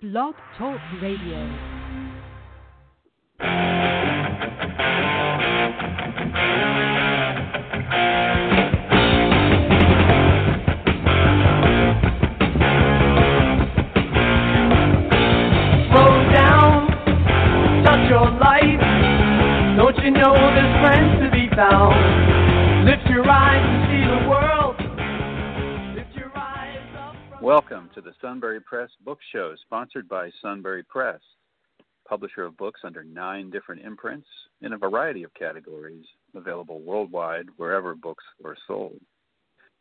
Blog Talk Radio. To the Sunbury Press Book Show, sponsored by Sunbury Press, publisher of books under nine different imprints in a variety of categories, available worldwide wherever books are sold.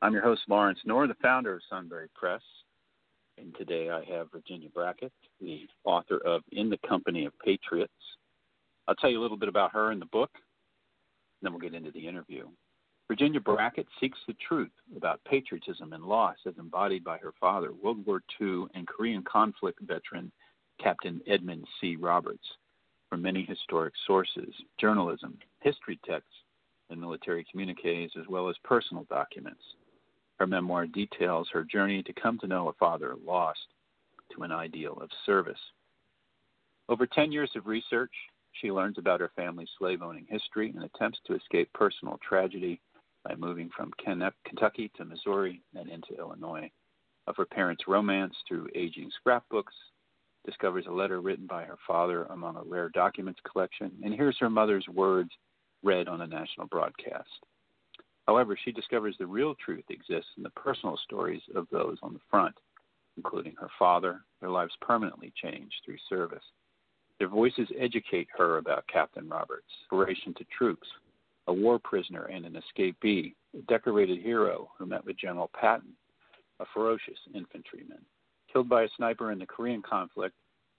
I'm your host, Lawrence Knorr, the founder of Sunbury Press, and today I have Virginia Brackett, the author of In the Company of Patriots. I'll tell you a little bit about her and the book, then we'll get into the interview. Virginia Brackett seeks the truth about patriotism and loss as embodied by her father, World War II and Korean conflict veteran Captain Edmund C. Roberts, from many historic sources, journalism, history texts, and military communiques, as well as personal documents. Her memoir details her journey to come to know a father lost to an ideal of service. Over 10 years of research, she learns about her family's slave owning history and attempts to escape personal tragedy by moving from Kentucky to Missouri and into Illinois. Of her parents' romance through aging scrapbooks, discovers a letter written by her father among a rare documents collection, and hears her mother's words read on a national broadcast. However, she discovers the real truth exists in the personal stories of those on the front, including her father, their lives permanently changed through service. Their voices educate her about Captain Roberts, inspiration to troops, a war prisoner and an escapee, a decorated hero who met with General Patton, a ferocious infantryman. Killed by a sniper in the Korean conflict,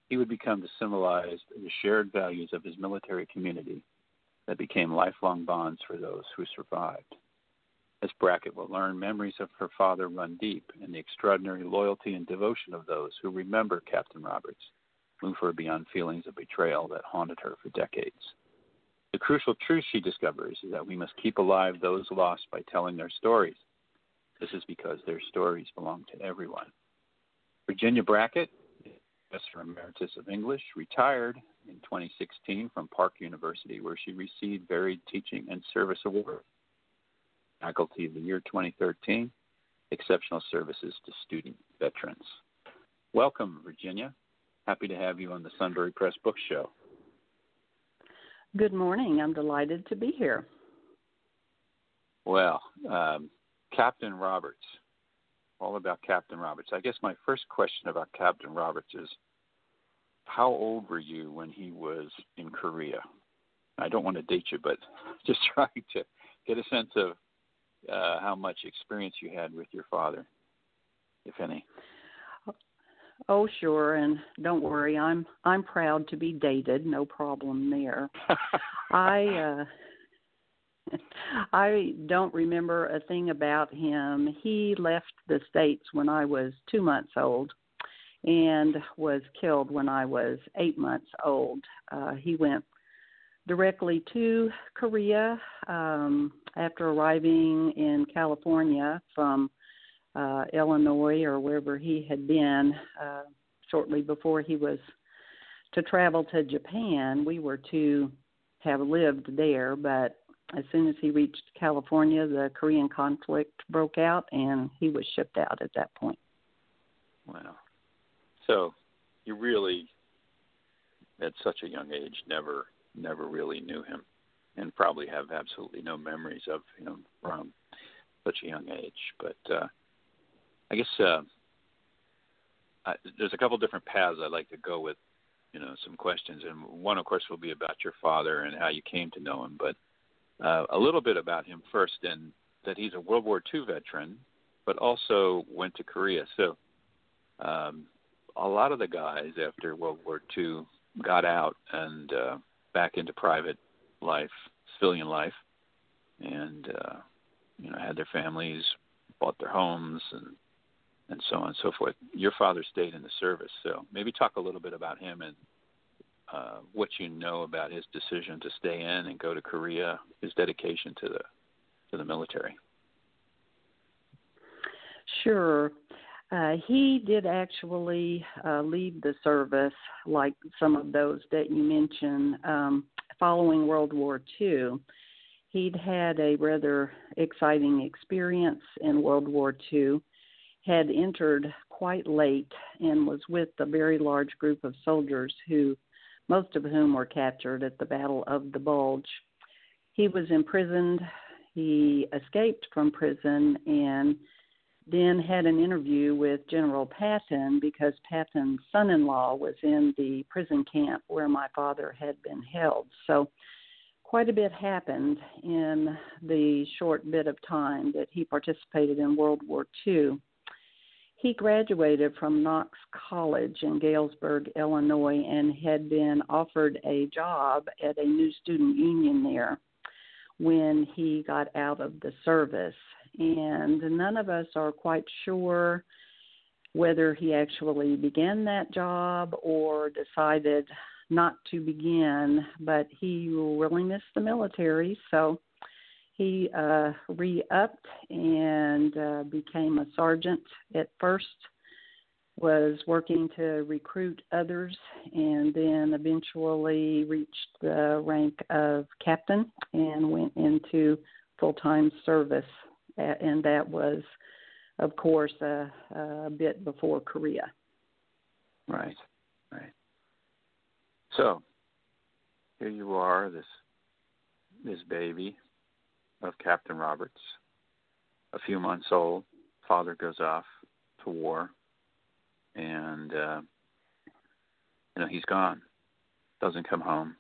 he would become to symbolize the shared values of his military community that became lifelong bonds for those who survived. As Brackett will learn, memories of her father run deep, and the extraordinary loyalty and devotion of those who remember Captain Roberts move her beyond feelings of betrayal that haunted her for decades. The crucial truth she discovers is that we must keep alive those lost by telling their stories. This is because their stories belong to everyone. Virginia Brackett, Professor Emeritus of English, retired in 2016 from Park University, where she received varied teaching and service awards. Faculty of the Year 2013, Exceptional Services to Student Veterans. Welcome, Virginia. Happy to have you on the Sunbury Press Book Show. Good morning. I'm delighted to be here. Well, um, Captain Roberts, all about Captain Roberts. I guess my first question about Captain Roberts is how old were you when he was in Korea? I don't want to date you, but just trying to get a sense of uh, how much experience you had with your father, if any. Oh, sure, and don't worry. I'm I'm proud to be dated. No problem there. I uh I don't remember a thing about him. He left the states when I was 2 months old and was killed when I was 8 months old. Uh he went directly to Korea um after arriving in California from uh Illinois or wherever he had been uh shortly before he was to travel to Japan. We were to have lived there, but as soon as he reached California, the Korean conflict broke out and he was shipped out at that point. Wow. So you really, at such a young age, never never really knew him, and probably have absolutely no memories of him from such a young age. But uh, I guess uh, I, there's a couple different paths I'd like to go with, you know, some questions, and one, of course, will be about your father and how you came to know him, but uh, a little bit about him first, and that he's a World War II veteran, but also went to Korea. So um, a lot of the guys after World War II got out and uh, back into private life, civilian life, and uh, you know had their families, bought their homes, and and so on and so forth. Your father stayed in the service, so maybe talk a little bit about him and uh, what you know about his decision to stay in and go to Korea, his dedication to the to the military. Sure. Uh, he did actually uh, leave the service, like some of those that you mentioned, um, following World War II. He'd had a rather exciting experience in World War II, had entered quite late, and was with a very large group of soldiers who, most of whom were captured at the Battle of the Bulge. He was imprisoned. He escaped from prison and then had an interview with General Patton because Patton's son in law was in the prison camp where my father had been held. So, quite a bit happened in the short bit of time that he participated in World War II. He graduated from Knox College in Galesburg, Illinois, and had been offered a job at a new student union there when he got out of the service. And none of us are quite sure whether he actually began that job or decided not to begin, but he really missed the military, so he uh, re upped and uh, became a sergeant at first was working to recruit others and then eventually reached the rank of captain and went into full time service and that was, of course, a, a bit before Korea. Right, right. So here you are, this this baby of Captain Roberts, a few months old. Father goes off to war, and uh, you know he's gone, doesn't come home.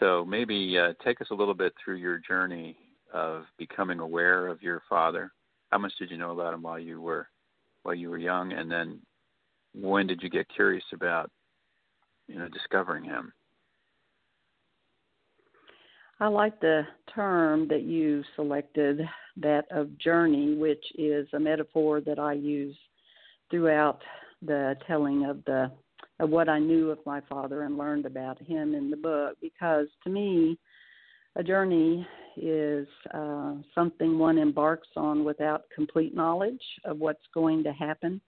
So maybe uh, take us a little bit through your journey of becoming aware of your father? How much did you know about him while you were while you were young, and then when did you get curious about you know discovering him? I like the term that you selected, that of journey, which is a metaphor that I use throughout the telling of the of what I knew of my father and learned about him in the book because to me a journey is uh, something one embarks on without complete knowledge of what's going to happen.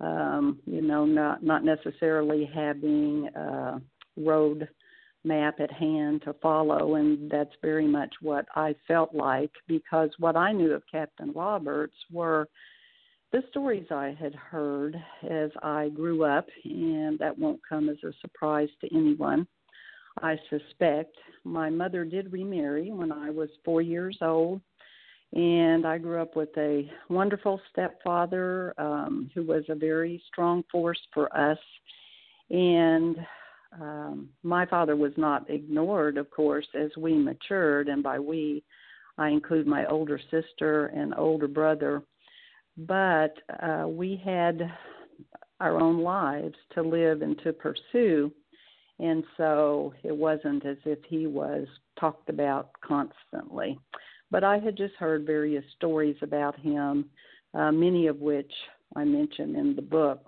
Um, you know, not not necessarily having a road map at hand to follow, and that's very much what I felt like because what I knew of Captain Roberts were the stories I had heard as I grew up, and that won't come as a surprise to anyone. I suspect. My mother did remarry when I was four years old, and I grew up with a wonderful stepfather um, who was a very strong force for us. And um, my father was not ignored, of course, as we matured, and by we, I include my older sister and older brother. But uh, we had our own lives to live and to pursue and so it wasn't as if he was talked about constantly. But I had just heard various stories about him, uh, many of which I mention in the book.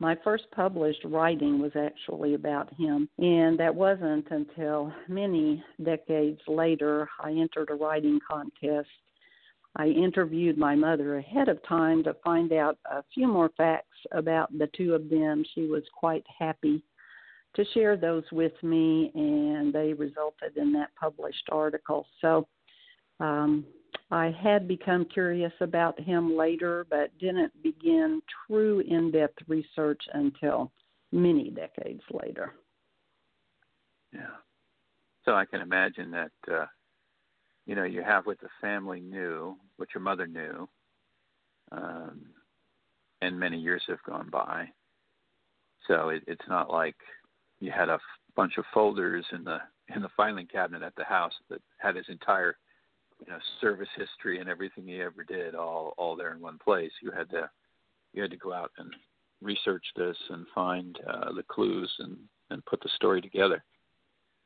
My first published writing was actually about him, and that wasn't until many decades later I entered a writing contest. I interviewed my mother ahead of time to find out a few more facts about the two of them. She was quite happy to share those with me, and they resulted in that published article. So um, I had become curious about him later, but didn't begin true in depth research until many decades later. Yeah. So I can imagine that, uh, you know, you have what the family knew, what your mother knew, um, and many years have gone by. So it, it's not like you had a f- bunch of folders in the in the filing cabinet at the house that had his entire you know service history and everything he ever did all all there in one place you had to you had to go out and research this and find uh, the clues and and put the story together.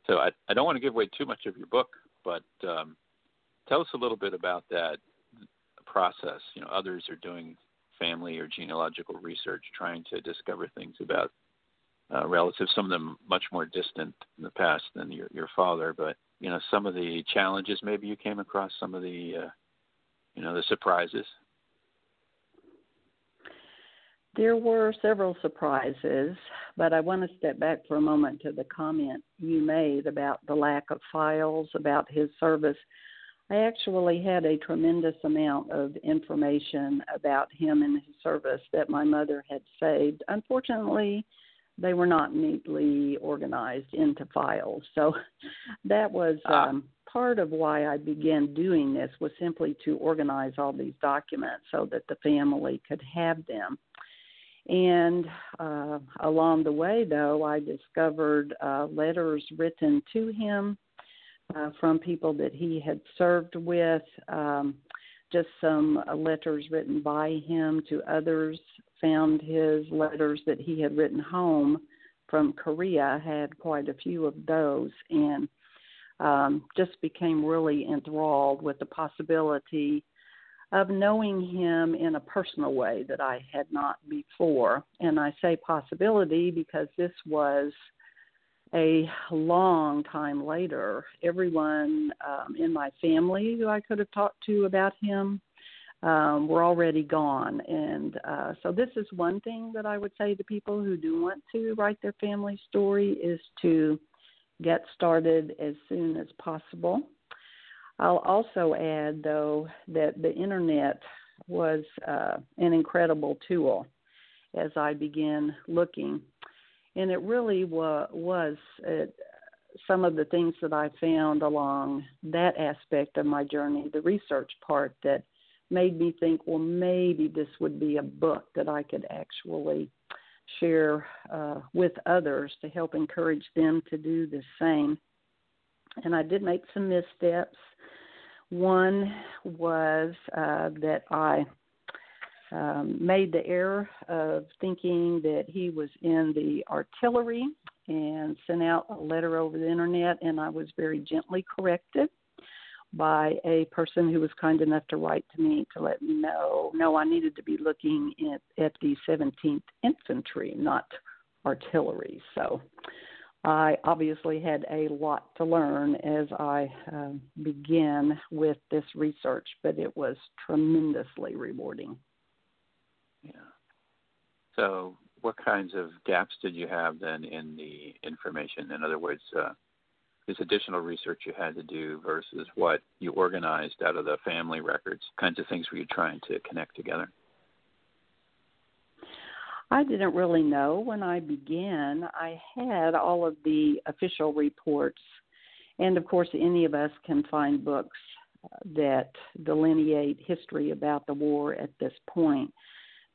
So i i don't want to give away too much of your book but um tell us a little bit about that process. You know others are doing family or genealogical research trying to discover things about uh, relatives, some of them much more distant in the past than your your father, but you know some of the challenges maybe you came across, some of the uh, you know the surprises. There were several surprises, but I want to step back for a moment to the comment you made about the lack of files about his service. I actually had a tremendous amount of information about him and his service that my mother had saved. Unfortunately, they were not neatly organized into files. So that was ah. um, part of why I began doing this was simply to organize all these documents so that the family could have them. And uh, along the way, though, I discovered uh, letters written to him uh, from people that he had served with, um, just some uh, letters written by him to others. Found his letters that he had written home from Korea, had quite a few of those, and um, just became really enthralled with the possibility of knowing him in a personal way that I had not before. And I say possibility because this was a long time later. Everyone um, in my family who I could have talked to about him um, were already gone. And uh, so, this is one thing that I would say to people who do want to write their family story is to get started as soon as possible. I'll also add, though, that the internet was uh, an incredible tool as I began looking. And it really wa- was uh, some of the things that I found along that aspect of my journey, the research part, that made me think, well, maybe this would be a book that I could actually share uh, with others to help encourage them to do the same. And I did make some missteps. One was uh, that I um, made the error of thinking that he was in the artillery and sent out a letter over the internet, and I was very gently corrected by a person who was kind enough to write to me to let me know no, I needed to be looking at, at the 17th Infantry, not artillery. So I obviously had a lot to learn as I uh, began with this research, but it was tremendously rewarding. Yeah. So, what kinds of gaps did you have then in the information? In other words, uh, this additional research you had to do versus what you organized out of the family records, kinds of things were you trying to connect together? I didn't really know when I began. I had all of the official reports, and of course, any of us can find books that delineate history about the war at this point.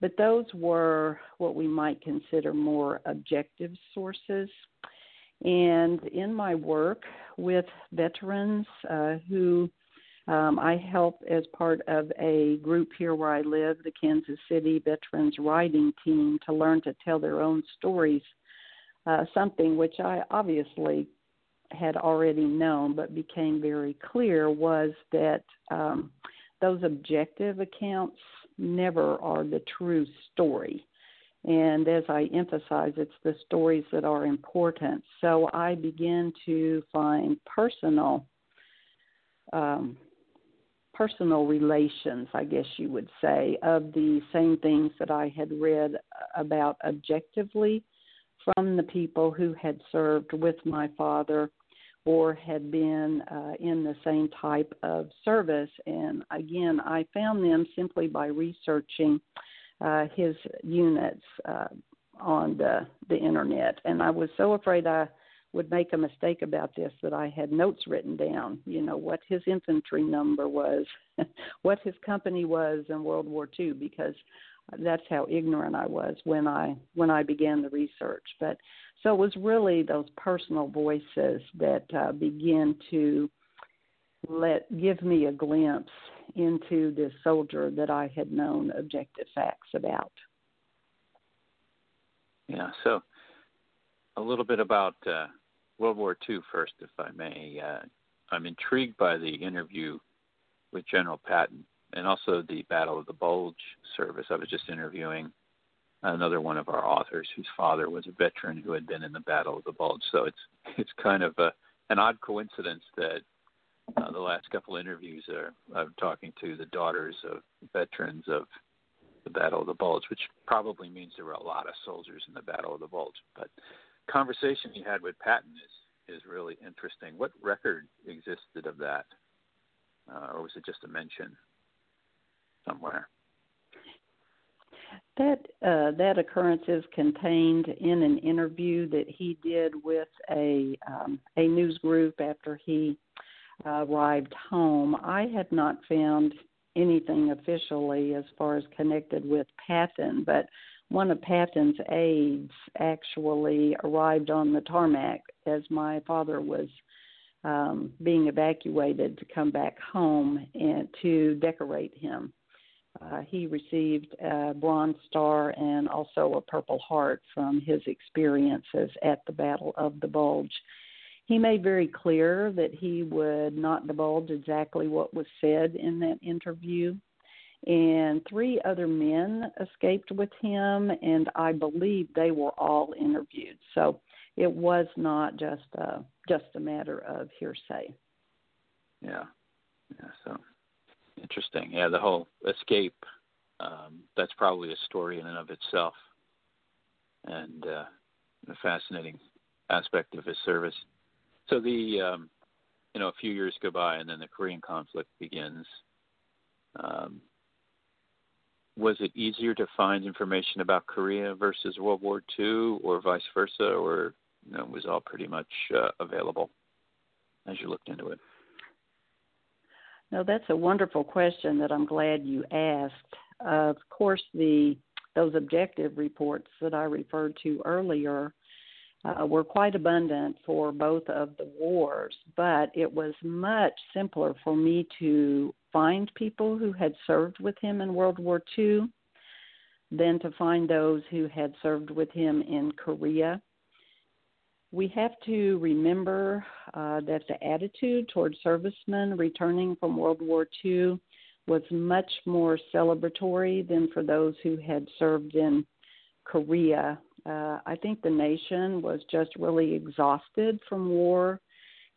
But those were what we might consider more objective sources. And in my work with veterans uh, who um, I help as part of a group here where I live, the Kansas City Veterans Writing Team, to learn to tell their own stories. Uh, something which I obviously had already known, but became very clear was that um, those objective accounts never are the true story. And as I emphasize, it's the stories that are important. So I begin to find personal, um, personal relations, I guess you would say, of the same things that I had read about objectively from the people who had served with my father or had been uh, in the same type of service. And again, I found them simply by researching uh, his units uh, on the the internet, and I was so afraid I would make a mistake about this that I had notes written down. You know what his infantry number was, what his company was in World War II, because that's how ignorant I was when I when I began the research. But so it was really those personal voices that uh, begin to let give me a glimpse into this soldier that I had known objective facts about. Yeah, so a little bit about uh, World War II first, if I may. Uh, I'm intrigued by the interview with General Patton and also the Battle of the Bulge service. I was just interviewing another one of our authors whose father was a veteran who had been in the Battle of the Bulge. So it's it's kind of a, an odd coincidence that uh, the last couple interviews are I'm talking to the daughters of veterans of the Battle of the Bulge, which probably means there were a lot of soldiers in the Battle of the Bulge. But conversation he had with Patton is is really interesting. What record existed of that, uh, or was it just a mention somewhere? That uh, that occurrence is contained in an interview that he did with a um, a news group after he uh, arrived home. I had not found anything officially as far as connected with Patton, but one of Patton's aides actually arrived on the tarmac as my father was um, being evacuated to come back home and to decorate him. Uh, he received a Bronze Star and also a Purple Heart from his experiences at the Battle of the Bulge. He made very clear that he would not divulge exactly what was said in that interview. And three other men escaped with him, and I believe they were all interviewed. So it was not just a, just a matter of hearsay. Yeah, yeah. So interesting. Yeah, the whole escape. Um, that's probably a story in and of itself, and uh, a fascinating aspect of his service. So the um, you know a few years go by and then the Korean conflict begins. Um, was it easier to find information about Korea versus World War II, or vice versa, or you know, was all pretty much uh, available as you looked into it? No, that's a wonderful question that I'm glad you asked. Uh, of course, the those objective reports that I referred to earlier uh, were quite abundant for both of the wars, but it was much simpler for me to find people who had served with him in World War II than to find those who had served with him in Korea. We have to remember uh, that the attitude toward servicemen returning from World War II was much more celebratory than for those who had served in Korea uh, I think the nation was just really exhausted from war.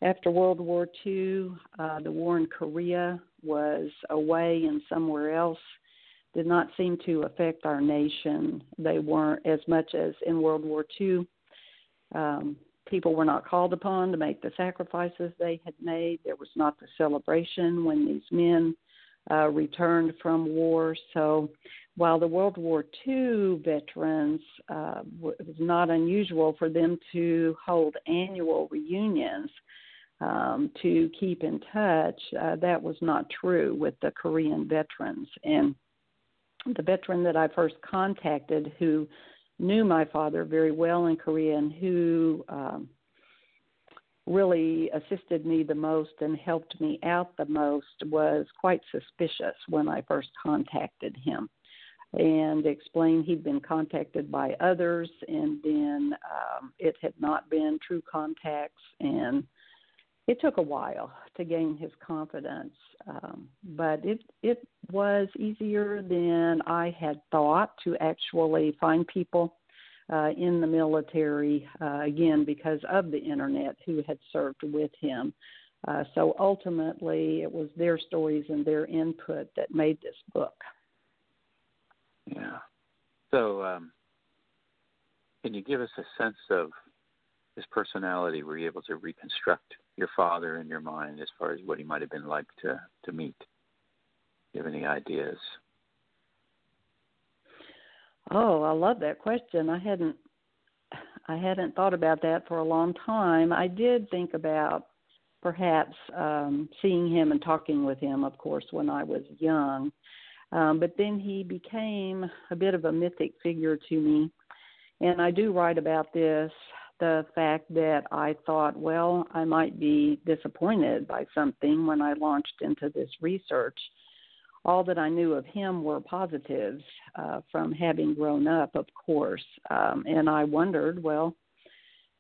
After World War II, uh, the war in Korea was away and somewhere else. Did not seem to affect our nation. They weren't as much as in World War II. Um, people were not called upon to make the sacrifices they had made. There was not the celebration when these men uh, returned from war. So while the World War II veterans, uh, it was not unusual for them to hold annual reunions um, to keep in touch. Uh, that was not true with the Korean veterans. And the veteran that I first contacted who knew my father very well in Korea and who um, really assisted me the most and helped me out the most was quite suspicious when I first contacted him and explained he'd been contacted by others and then um, it had not been true contacts and it took a while to gain his confidence um, but it it was easier than I had thought to actually find people uh, in the military uh, again because of the internet who had served with him. Uh, so ultimately, it was their stories and their input that made this book. Yeah. So, um, can you give us a sense of his personality? Were you able to reconstruct your father in your mind as far as what he might have been like to to meet? Do you have any ideas? Oh, I love that question. I hadn't I hadn't thought about that for a long time. I did think about perhaps um seeing him and talking with him, of course, when I was young. Um, but then he became a bit of a mythic figure to me. And I do write about this the fact that I thought, well, I might be disappointed by something when I launched into this research all that I knew of him were positives uh, from having grown up, of course. Um, and I wondered, well,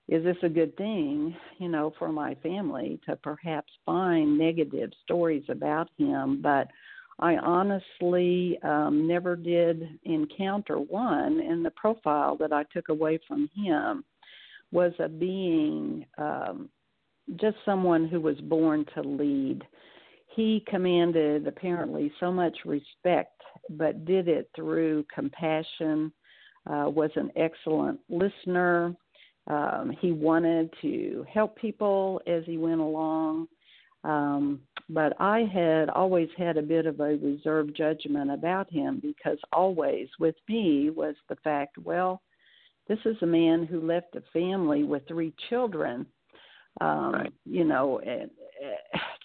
is this a good thing, you know, for my family to perhaps find negative stories about him? But I honestly um, never did encounter one, in the profile that I took away from him was a being um, just someone who was born to lead he commanded apparently so much respect, but did it through compassion. Uh, was an excellent listener. Um, he wanted to help people as he went along. Um, but I had always had a bit of a reserved judgment about him because always with me was the fact, well, this is a man who left a family with three children, um, right. you know,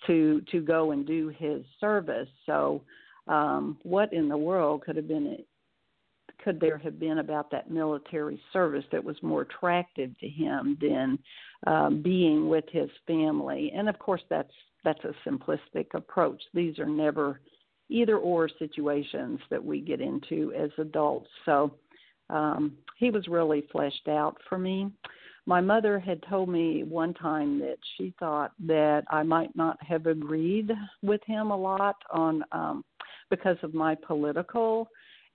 to to go and do his service. So, um, what in the world could have been could there have been about that military service that was more attractive to him than um, being with his family? And of course, that's that's a simplistic approach. These are never either or situations that we get into as adults. So um, he was really fleshed out for me. My mother had told me one time that she thought that I might not have agreed with him a lot on um, because of my political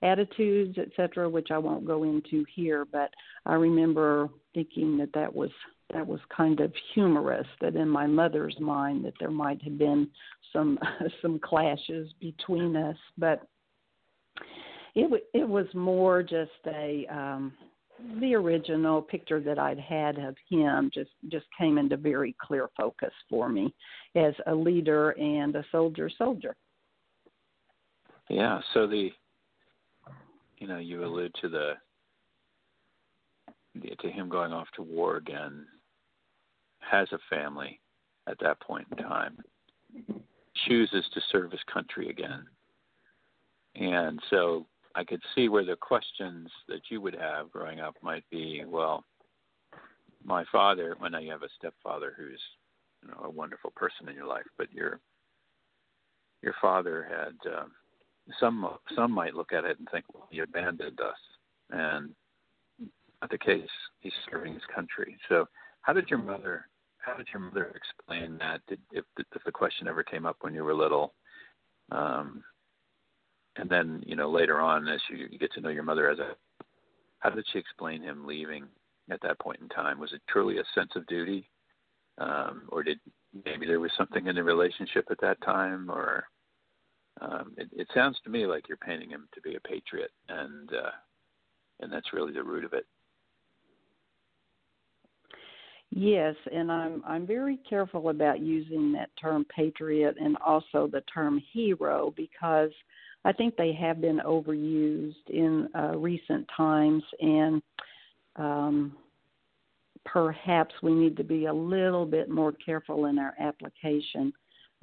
attitudes, etc., which I won't go into here. But I remember thinking that that was that was kind of humorous that in my mother's mind that there might have been some some clashes between us but it it was more just a um the original picture that I'd had of him just just came into very clear focus for me as a leader and a soldier soldier yeah so the you know you allude to the to him going off to war again has a family at that point in time, chooses to serve his country again. And so I could see where the questions that you would have growing up might be, well, my father, well, you have a stepfather who's, you know, a wonderful person in your life, but your your father had uh, some some might look at it and think, well, he abandoned us, and not the case. He's serving his country. So, how did your mother how did your mother explain that? Did, if, if the question ever came up when you were little, um, and then you know later on as you, you get to know your mother as a, how did she explain him leaving at that point in time? Was it truly a sense of duty, um, or did maybe there was something in the relationship at that time, or um, it, it sounds to me like you're painting him to be a patriot, and uh, and that's really the root of it. Yes, and I'm I'm very careful about using that term patriot and also the term hero because I think they have been overused in uh, recent times, and um, perhaps we need to be a little bit more careful in our application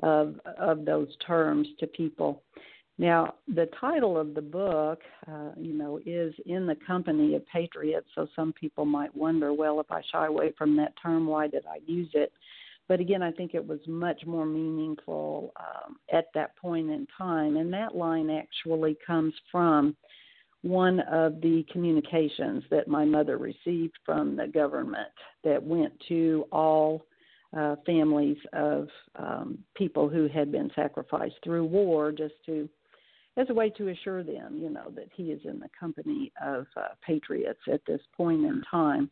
of of those terms to people. Now, the title of the book, uh, you know, is In the Company of Patriots. So some people might wonder, well, if I shy away from that term, why did I use it? But again, I think it was much more meaningful um, at that point in time. And that line actually comes from one of the communications that my mother received from the government that went to all uh, families of um, people who had been sacrificed through war just to as a way to assure them, you know, that he is in the company of uh, patriots at this point in time.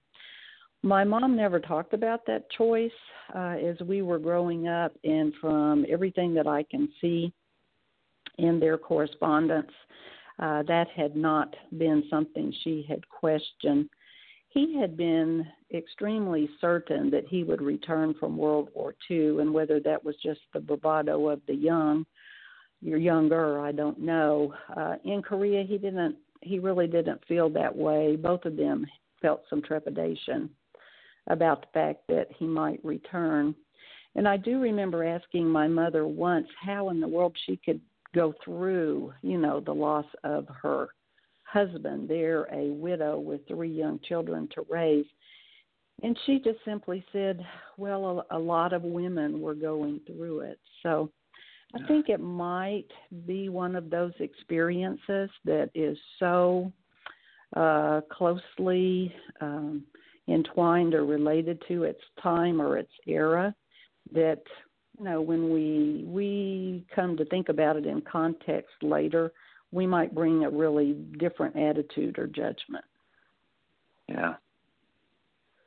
My mom never talked about that choice uh, as we were growing up, and from everything that I can see in their correspondence, uh, that had not been something she had questioned. He had been extremely certain that he would return from World War II, and whether that was just the bravado of the young you're younger, I don't know. Uh, in Korea, he didn't. He really didn't feel that way. Both of them felt some trepidation about the fact that he might return. And I do remember asking my mother once how in the world she could go through, you know, the loss of her husband. They're a widow with three young children to raise. And she just simply said, well, a, a lot of women were going through it. So I think it might be one of those experiences that is so uh, closely um, entwined or related to its time or its era that you know when we we come to think about it in context later, we might bring a really different attitude or judgment. Yeah.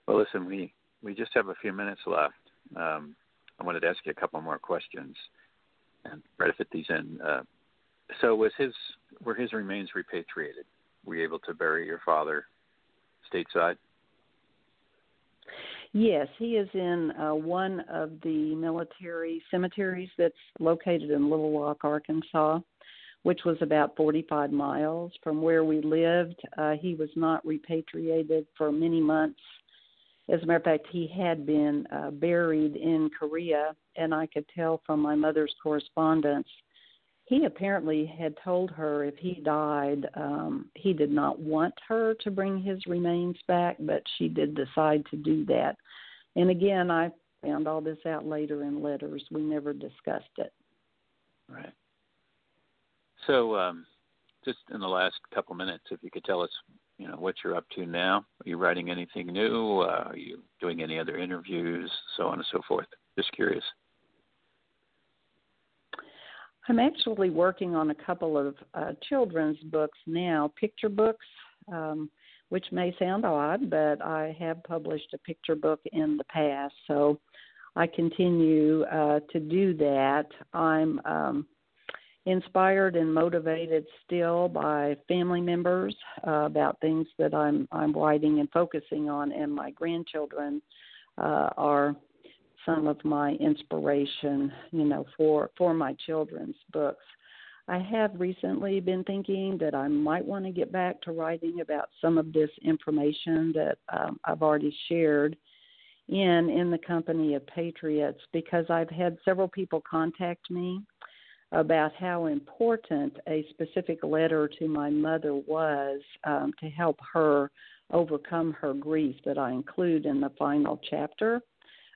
Well, listen, we we just have a few minutes left. Um, I wanted to ask you a couple more questions and try to fit these in. Uh, so was his were his remains repatriated? Were you able to bury your father stateside? Yes, he is in uh, one of the military cemeteries that's located in Little Rock, Arkansas, which was about 45 miles from where we lived. Uh, he was not repatriated for many months. As a matter of fact, he had been uh, buried in Korea, and I could tell from my mother's correspondence he apparently had told her if he died, um, he did not want her to bring his remains back, but she did decide to do that. And again, I found all this out later in letters. We never discussed it. Right. So, um, just in the last couple minutes, if you could tell us, you know, what you're up to now. Are you writing anything new? Uh, are you doing any other interviews, so on and so forth? Just curious. I'm actually working on a couple of uh, children's books now, picture books, um, which may sound odd, but I have published a picture book in the past, so I continue uh, to do that. I'm um, inspired and motivated still by family members uh, about things that I'm I'm writing and focusing on, and my grandchildren uh, are some of my inspiration, you know, for for my children's books. I have recently been thinking that I might want to get back to writing about some of this information that um, I've already shared in in the company of patriots because I've had several people contact me about how important a specific letter to my mother was um, to help her overcome her grief that I include in the final chapter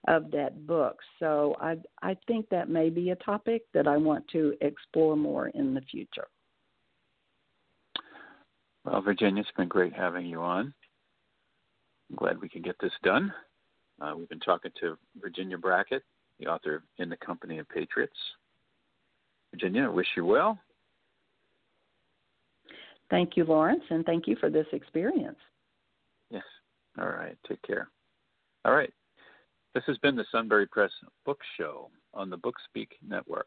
of that book. So I I think that may be a topic that I want to explore more in the future. Well, Virginia, it's been great having you on. I'm glad we can get this done. Uh, we've been talking to Virginia Brackett, the author of In the Company of Patriots. Virginia, I wish you well. Thank you, Lawrence, and thank you for this experience. Yes. All right. Take care. All right. This has been the Sunbury Press Book Show on the Bookspeak Network.